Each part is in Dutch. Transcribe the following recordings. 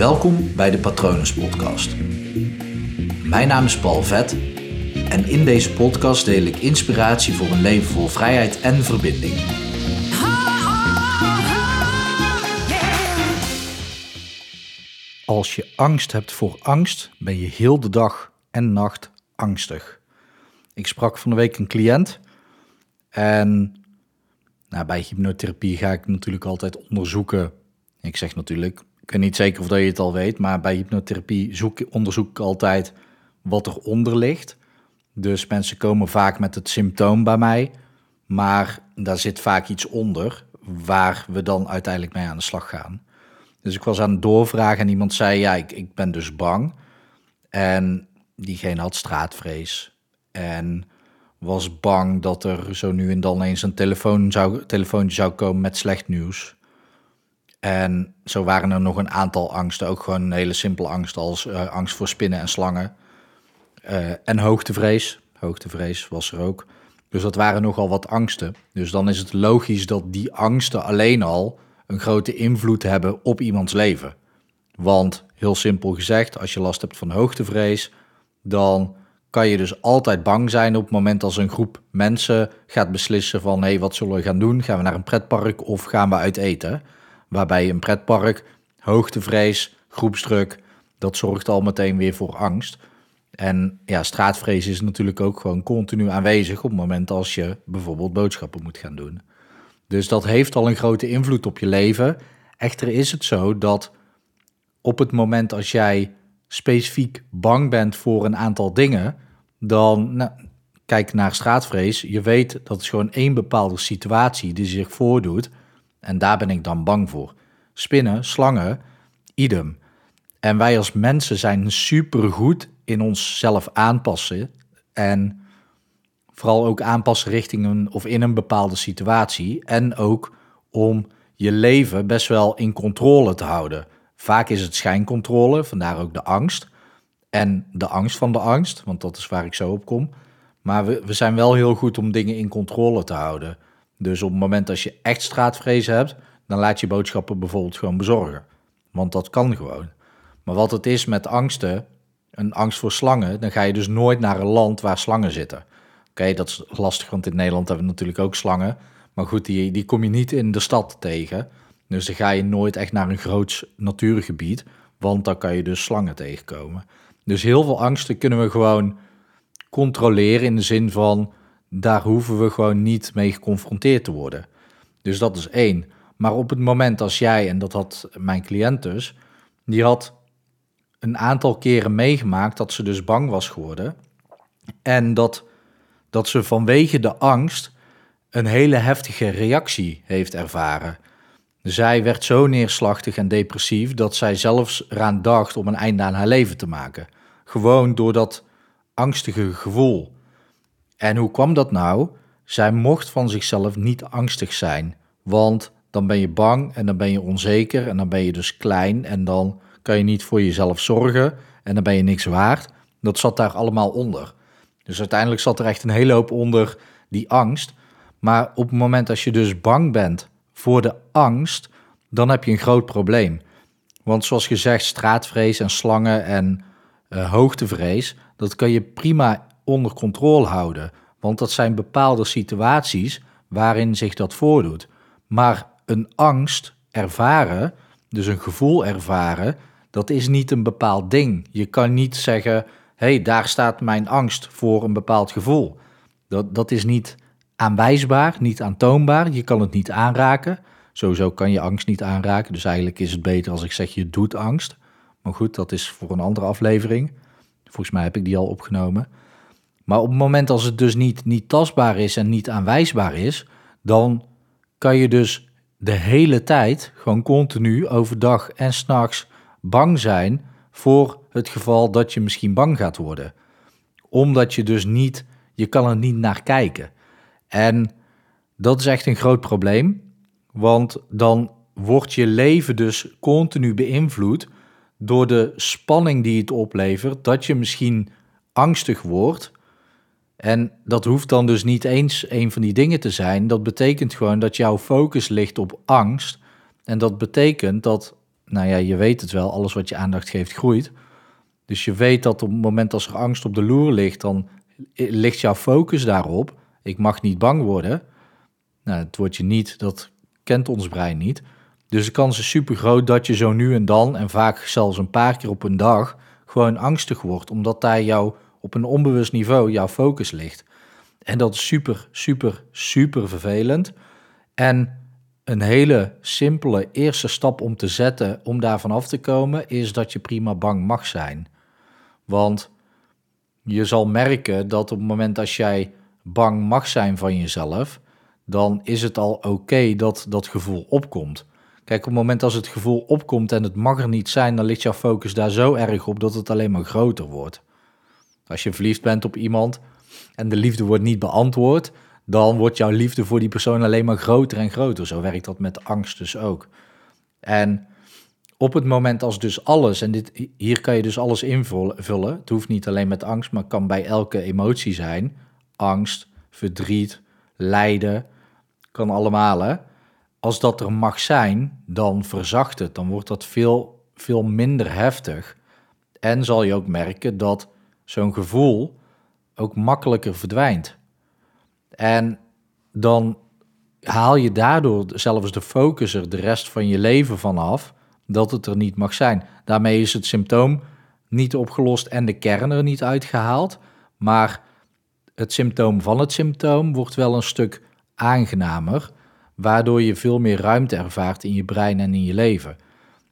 Welkom bij de Patronus Podcast. Mijn naam is Paul Vet en in deze podcast deel ik inspiratie voor een leven vol vrijheid en verbinding. Als je angst hebt voor angst, ben je heel de dag en nacht angstig. Ik sprak van de week een cliënt en nou, bij hypnotherapie ga ik natuurlijk altijd onderzoeken. Ik zeg natuurlijk, ik weet niet zeker of dat je het al weet, maar bij hypnotherapie zoek, onderzoek ik altijd wat eronder ligt. Dus mensen komen vaak met het symptoom bij mij, maar daar zit vaak iets onder waar we dan uiteindelijk mee aan de slag gaan. Dus ik was aan het doorvragen en iemand zei, ja, ik, ik ben dus bang. En diegene had straatvrees en was bang dat er zo nu en dan eens een telefoon zou, telefoontje zou komen met slecht nieuws. En zo waren er nog een aantal angsten, ook gewoon een hele simpele angst als uh, angst voor spinnen en slangen. Uh, en hoogtevrees, hoogtevrees was er ook. Dus dat waren nogal wat angsten. Dus dan is het logisch dat die angsten alleen al een grote invloed hebben op iemands leven. Want heel simpel gezegd, als je last hebt van hoogtevrees, dan kan je dus altijd bang zijn op het moment als een groep mensen gaat beslissen van hé, hey, wat zullen we gaan doen? Gaan we naar een pretpark of gaan we uit eten? Waarbij een pretpark, hoogtevrees, groepsdruk, dat zorgt al meteen weer voor angst. En ja, straatvrees is natuurlijk ook gewoon continu aanwezig op het moment als je bijvoorbeeld boodschappen moet gaan doen. Dus dat heeft al een grote invloed op je leven. Echter is het zo dat op het moment als jij specifiek bang bent voor een aantal dingen, dan nou, kijk naar straatvrees. Je weet dat is gewoon één bepaalde situatie die zich voordoet. En daar ben ik dan bang voor. Spinnen, slangen, idem. En wij als mensen zijn supergoed in onszelf aanpassen. En vooral ook aanpassen richting een of in een bepaalde situatie. En ook om je leven best wel in controle te houden. Vaak is het schijncontrole, vandaar ook de angst. En de angst van de angst, want dat is waar ik zo op kom. Maar we, we zijn wel heel goed om dingen in controle te houden. Dus op het moment dat je echt straatvrees hebt, dan laat je boodschappen bijvoorbeeld gewoon bezorgen. Want dat kan gewoon. Maar wat het is met angsten, een angst voor slangen, dan ga je dus nooit naar een land waar slangen zitten. Oké, dat is lastig, want in Nederland hebben we natuurlijk ook slangen. Maar goed, die, die kom je niet in de stad tegen. Dus dan ga je nooit echt naar een groot natuurgebied, want dan kan je dus slangen tegenkomen. Dus heel veel angsten kunnen we gewoon controleren in de zin van daar hoeven we gewoon niet mee geconfronteerd te worden. Dus dat is één. Maar op het moment als jij, en dat had mijn cliënt dus, die had een aantal keren meegemaakt dat ze dus bang was geworden. En dat, dat ze vanwege de angst een hele heftige reactie heeft ervaren. Zij werd zo neerslachtig en depressief dat zij zelfs eraan dacht om een einde aan haar leven te maken. Gewoon door dat angstige gevoel. En hoe kwam dat nou? Zij mocht van zichzelf niet angstig zijn, want dan ben je bang en dan ben je onzeker en dan ben je dus klein en dan kan je niet voor jezelf zorgen en dan ben je niks waard. Dat zat daar allemaal onder. Dus uiteindelijk zat er echt een hele hoop onder die angst. Maar op het moment als je dus bang bent voor de angst, dan heb je een groot probleem. Want zoals gezegd, straatvrees en slangen en uh, hoogtevrees, dat kan je prima onder controle houden. Want dat zijn bepaalde situaties waarin zich dat voordoet. Maar een angst ervaren, dus een gevoel ervaren, dat is niet een bepaald ding. Je kan niet zeggen, hey, daar staat mijn angst voor een bepaald gevoel. Dat, dat is niet aanwijsbaar, niet aantoonbaar. Je kan het niet aanraken. Sowieso kan je angst niet aanraken. Dus eigenlijk is het beter als ik zeg je doet angst. Maar goed, dat is voor een andere aflevering. Volgens mij heb ik die al opgenomen. Maar op het moment als het dus niet, niet tastbaar is en niet aanwijsbaar is, dan kan je dus de hele tijd, gewoon continu, overdag en s'nachts bang zijn voor het geval dat je misschien bang gaat worden. Omdat je dus niet, je kan er niet naar kijken. En dat is echt een groot probleem, want dan wordt je leven dus continu beïnvloed door de spanning die het oplevert, dat je misschien angstig wordt. En dat hoeft dan dus niet eens een van die dingen te zijn. Dat betekent gewoon dat jouw focus ligt op angst. En dat betekent dat nou ja, je weet het wel, alles wat je aandacht geeft groeit. Dus je weet dat op het moment als er angst op de loer ligt, dan ligt jouw focus daarop. Ik mag niet bang worden. Nou, het wordt je niet, dat kent ons brein niet. Dus de kans is super groot dat je zo nu en dan, en vaak zelfs een paar keer op een dag, gewoon angstig wordt, omdat daar jou op een onbewust niveau jouw focus ligt. En dat is super, super, super vervelend. En een hele simpele eerste stap om te zetten om daarvan af te komen, is dat je prima bang mag zijn. Want je zal merken dat op het moment als jij bang mag zijn van jezelf, dan is het al oké dat dat gevoel opkomt. Kijk, op het moment als het gevoel opkomt en het mag er niet zijn, dan ligt jouw focus daar zo erg op dat het alleen maar groter wordt. Als je verliefd bent op iemand en de liefde wordt niet beantwoord, dan wordt jouw liefde voor die persoon alleen maar groter en groter. Zo werkt dat met angst dus ook. En op het moment als dus alles, en dit, hier kan je dus alles invullen, het hoeft niet alleen met angst, maar kan bij elke emotie zijn, angst, verdriet, lijden, kan allemaal. Hè? Als dat er mag zijn, dan verzacht het, dan wordt dat veel, veel minder heftig. En zal je ook merken dat zo'n gevoel ook makkelijker verdwijnt. En dan haal je daardoor zelfs de focus er de rest van je leven vanaf dat het er niet mag zijn. Daarmee is het symptoom niet opgelost en de kern er niet uitgehaald, maar het symptoom van het symptoom wordt wel een stuk aangenamer, waardoor je veel meer ruimte ervaart in je brein en in je leven.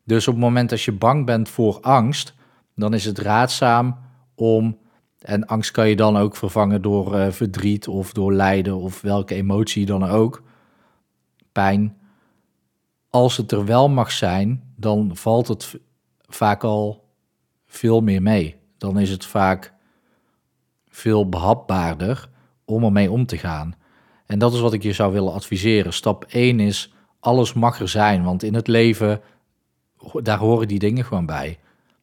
Dus op het moment dat je bang bent voor angst, dan is het raadzaam om, en angst kan je dan ook vervangen door uh, verdriet of door lijden of welke emotie dan ook, pijn. Als het er wel mag zijn, dan valt het vaak al veel meer mee. Dan is het vaak veel behapbaarder om ermee om te gaan. En dat is wat ik je zou willen adviseren. Stap 1 is, alles mag er zijn, want in het leven, daar horen die dingen gewoon bij.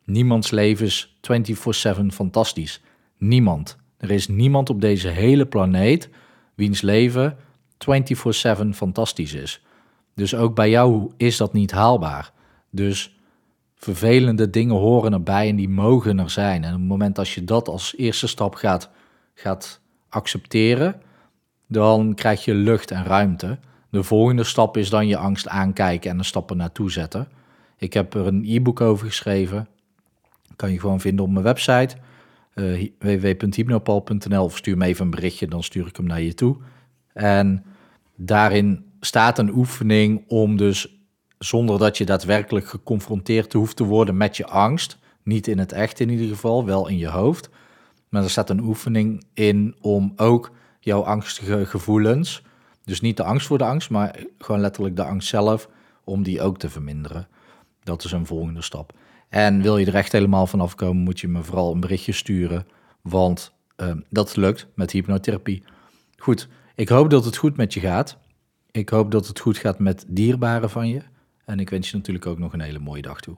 Niemands leven is 24/7 fantastisch. Niemand. Er is niemand op deze hele planeet wiens leven 24/7 fantastisch is. Dus ook bij jou is dat niet haalbaar. Dus vervelende dingen horen erbij en die mogen er zijn. En op het moment als je dat als eerste stap gaat, gaat accepteren, dan krijg je lucht en ruimte. De volgende stap is dan je angst aankijken en een stappen naartoe zetten. Ik heb er een e-book over geschreven. Kan je gewoon vinden op mijn website uh, eh, www.hypnopal.nl of stuur me even een berichtje, dan stuur ik hem naar je toe. En daarin staat een oefening om dus zonder dat je daadwerkelijk geconfronteerd hoeft te worden met je angst. Niet in het echt in ieder geval, wel in je hoofd. Maar er staat een oefening in om ook jouw angstige gevoelens, dus niet de angst voor de angst, maar gewoon letterlijk de angst zelf, om die ook te verminderen. Dat is een volgende stap. En wil je er echt helemaal vanaf komen, moet je me vooral een berichtje sturen, want uh, dat lukt met hypnotherapie. Goed, ik hoop dat het goed met je gaat. Ik hoop dat het goed gaat met dierbaren van je. En ik wens je natuurlijk ook nog een hele mooie dag toe.